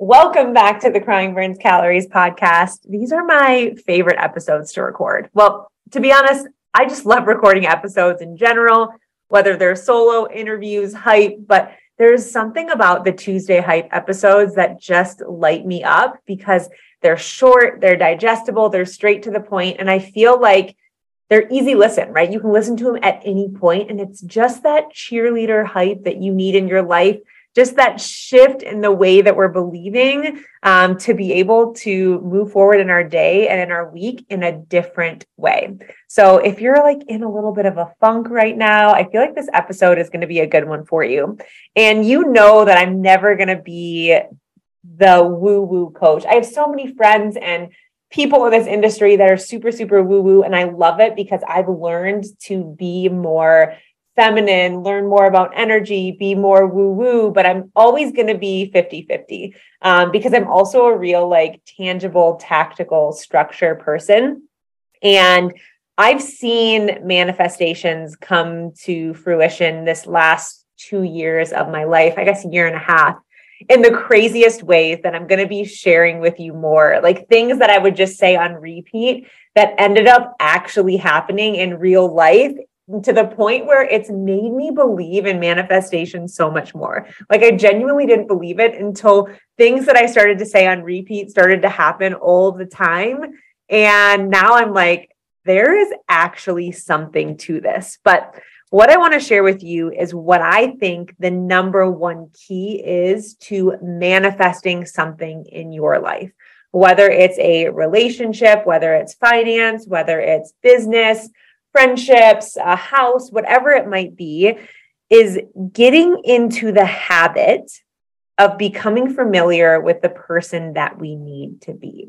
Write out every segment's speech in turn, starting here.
Welcome back to the Crying Burns Calories podcast. These are my favorite episodes to record. Well, to be honest, I just love recording episodes in general, whether they're solo interviews, hype, but there's something about the Tuesday hype episodes that just light me up because they're short, they're digestible, they're straight to the point, and I feel like they're easy listen, right? You can listen to them at any point, and it's just that cheerleader hype that you need in your life just that shift in the way that we're believing um, to be able to move forward in our day and in our week in a different way. So, if you're like in a little bit of a funk right now, I feel like this episode is going to be a good one for you. And you know that I'm never going to be the woo woo coach. I have so many friends and people in this industry that are super, super woo woo. And I love it because I've learned to be more feminine, learn more about energy, be more woo woo, but I'm always going to be 50 50 um, because I'm also a real, like, tangible, tactical structure person. And I've seen manifestations come to fruition this last two years of my life, I guess a year and a half, in the craziest ways that I'm going to be sharing with you more. Like things that I would just say on repeat that ended up actually happening in real life to the point where it's made me believe in manifestation so much more. Like I genuinely didn't believe it until things that I started to say on repeat started to happen all the time. And now I'm like, there is actually something to this. But what I want to share with you is what I think the number one key is to manifesting something in your life. Whether it's a relationship, whether it's finance, whether it's business, friendships, a house, whatever it might be, is getting into the habit of becoming familiar with the person that we need to be.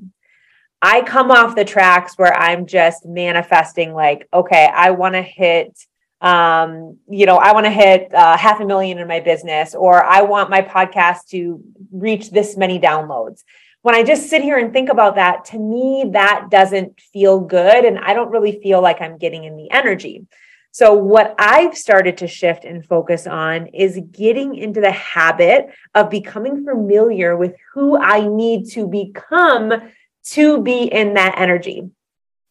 I come off the tracks where I'm just manifesting, like, okay, I want to hit, um, you know, I want to hit uh, half a million in my business, or I want my podcast to reach this many downloads when I just sit here and think about that, to me, that doesn't feel good. And I don't really feel like I'm getting in the energy. So, what I've started to shift and focus on is getting into the habit of becoming familiar with who I need to become to be in that energy.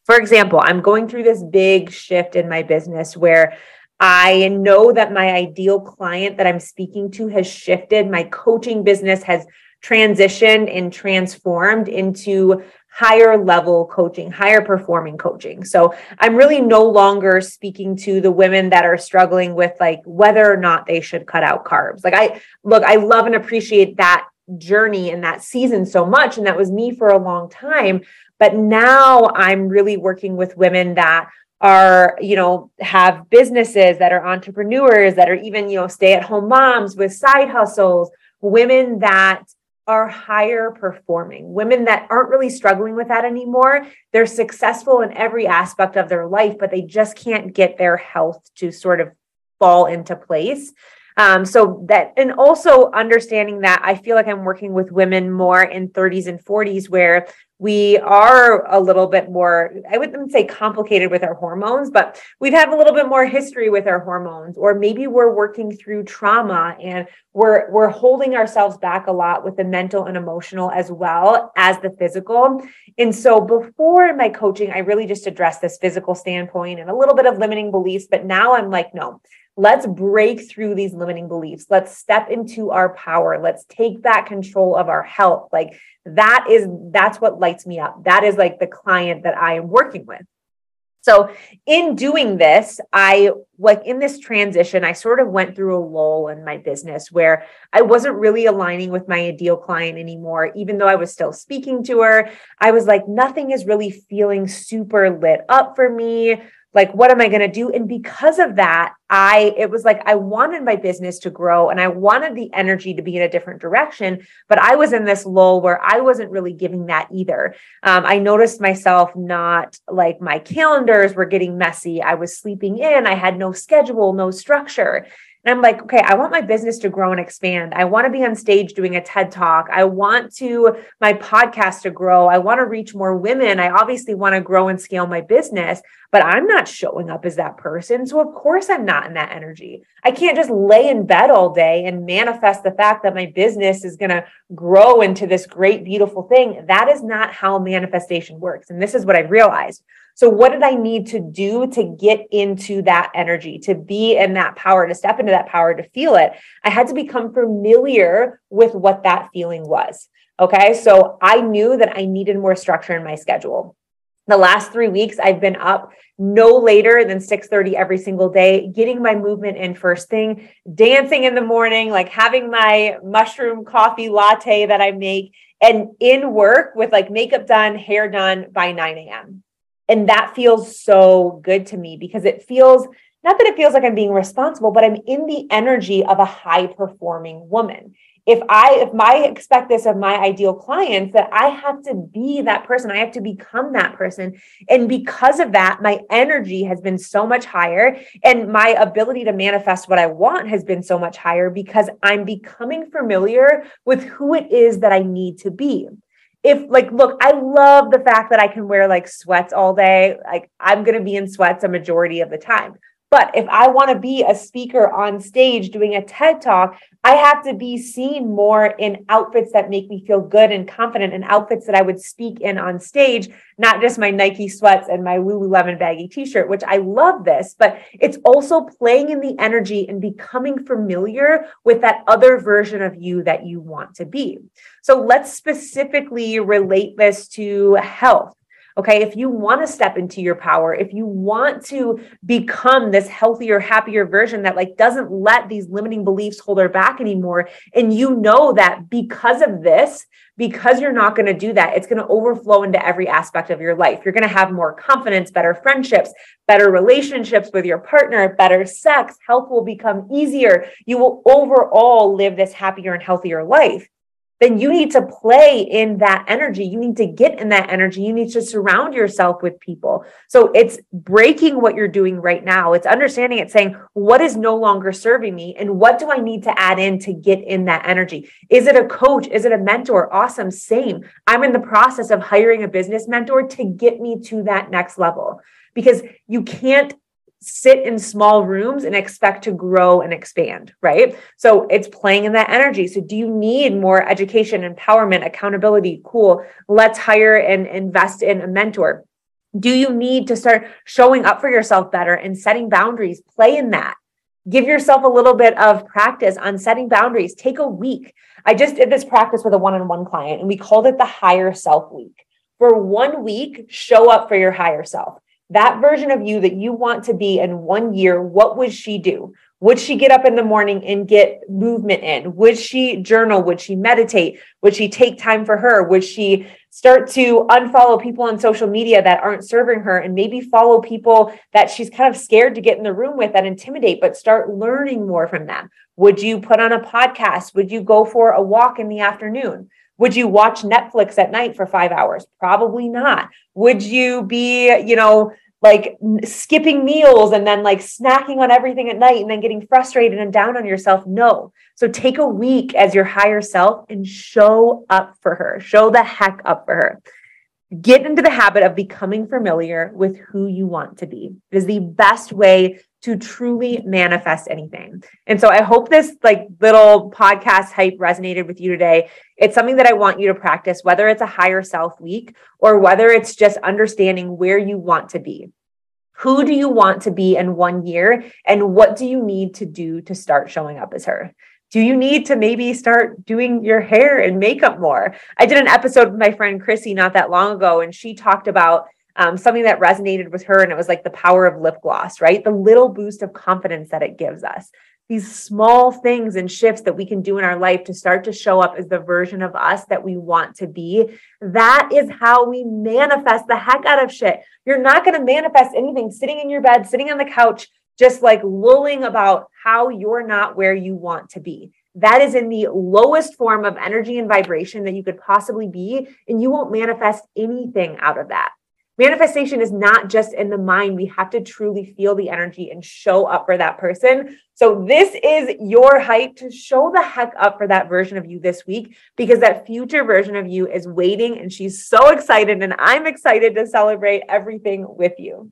For example, I'm going through this big shift in my business where I know that my ideal client that I'm speaking to has shifted. My coaching business has transitioned and transformed into higher level coaching, higher performing coaching. So I'm really no longer speaking to the women that are struggling with like whether or not they should cut out carbs. Like I look, I love and appreciate that journey and that season so much. And that was me for a long time. But now I'm really working with women that are you know have businesses that are entrepreneurs that are even you know stay at home moms with side hustles women that are higher performing, women that aren't really struggling with that anymore. They're successful in every aspect of their life, but they just can't get their health to sort of fall into place. Um, so that, and also understanding that I feel like I'm working with women more in 30s and 40s where we are a little bit more, I wouldn't say complicated with our hormones, but we've had a little bit more history with our hormones, or maybe we're working through trauma and we're we're holding ourselves back a lot with the mental and emotional as well as the physical. And so before my coaching, I really just addressed this physical standpoint and a little bit of limiting beliefs, but now I'm like, no, let's break through these limiting beliefs. Let's step into our power. Let's take back control of our health. Like that is that's what lights me up that is like the client that i am working with so in doing this i like in this transition i sort of went through a lull in my business where i wasn't really aligning with my ideal client anymore even though i was still speaking to her i was like nothing is really feeling super lit up for me like what am i going to do? And because of that i it was like i wanted my business to grow and i wanted the energy to be in a different direction but i was in this lull where i wasn't really giving that either. Um, i noticed myself not like my calendars were getting messy. I was sleeping in. I had no schedule no structure I'm like, okay, I want my business to grow and expand. I want to be on stage doing a TED talk. I want to my podcast to grow. I want to reach more women. I obviously want to grow and scale my business, but I'm not showing up as that person. So of course I'm not in that energy. I can't just lay in bed all day and manifest the fact that my business is going to grow into this great beautiful thing. That is not how manifestation works. And this is what I realized. So, what did I need to do to get into that energy, to be in that power, to step into that power, to feel it? I had to become familiar with what that feeling was. Okay. So, I knew that I needed more structure in my schedule. The last three weeks, I've been up no later than 6:30 every single day, getting my movement in first thing, dancing in the morning, like having my mushroom coffee latte that I make, and in work with like makeup done, hair done by 9 a.m. And that feels so good to me because it feels not that it feels like I'm being responsible, but I'm in the energy of a high performing woman. If I, if I expect this of my ideal clients, that I have to be that person, I have to become that person. And because of that, my energy has been so much higher and my ability to manifest what I want has been so much higher because I'm becoming familiar with who it is that I need to be if like look i love the fact that i can wear like sweats all day. Like i'm going to be in sweats a majority of the time but if I want to be a speaker on stage doing a TED talk, I have to be seen more in outfits that make me feel good and confident and outfits that I would speak in on stage, not just my Nike sweats and my Lululemon baggy t-shirt, which I love this, but it's also playing in the energy and becoming familiar with that other version of you that you want to be. So let's specifically relate this to health Okay. If you want to step into your power, if you want to become this healthier, happier version that like doesn't let these limiting beliefs hold her back anymore, and you know that because of this, because you're not going to do that, it's going to overflow into every aspect of your life. You're going to have more confidence, better friendships, better relationships with your partner, better sex, health will become easier. You will overall live this happier and healthier life then you need to play in that energy. You need to get in that energy. You need to surround yourself with people. So it's breaking what you're doing right now. It's understanding it, saying, what is no longer serving me? And what do I need to add in to get in that energy? Is it a coach? Is it a mentor? Awesome. Same. I'm in the process of hiring a business mentor to get me to that next level because you can't sit in small rooms and expect to grow and expand, right? So it's playing in that energy. So do you need more education, empowerment, accountability? Cool. Let's hire and invest in a mentor. Do you need to start showing up for yourself better and setting boundaries? Play in that. Give yourself a little bit of practice on setting boundaries. Take a week. I just did this practice with a one on one client and we called it the higher self week. For one week, show up for your higher self that version of you that you want to be in one year, what would she do? Would she get up in the morning and get movement in? Would she journal? Would she meditate? Would she take time for her? Would she start to unfollow people on social media that aren't serving her and maybe follow people that she's kind of scared to get in the room with that intimidate, but start learning more from them? Would you put on a podcast? Would you go for a walk in the afternoon? Would you watch Netflix at night for five hours? Probably not. Would you be, you know, like skipping meals and then like snacking on everything at night and then getting frustrated and down on yourself? No. So take a week as your higher self and show up for her. Show the heck up for her. Get into the habit of becoming familiar with who you want to be. It is the best way to truly manifest anything. And so I hope this like little podcast hype resonated with you today. It's something that I want you to practice, whether it's a higher self week or whether it's just understanding where you want to be. Who do you want to be in one year? And what do you need to do to start showing up as her? Do you need to maybe start doing your hair and makeup more? I did an episode with my friend Chrissy not that long ago, and she talked about um, something that resonated with her, and it was like the power of lip gloss, right? The little boost of confidence that it gives us. These small things and shifts that we can do in our life to start to show up as the version of us that we want to be. That is how we manifest the heck out of shit. You're not going to manifest anything sitting in your bed, sitting on the couch, just like lulling about how you're not where you want to be. That is in the lowest form of energy and vibration that you could possibly be. And you won't manifest anything out of that. Manifestation is not just in the mind. We have to truly feel the energy and show up for that person. So, this is your hype to show the heck up for that version of you this week because that future version of you is waiting and she's so excited. And I'm excited to celebrate everything with you.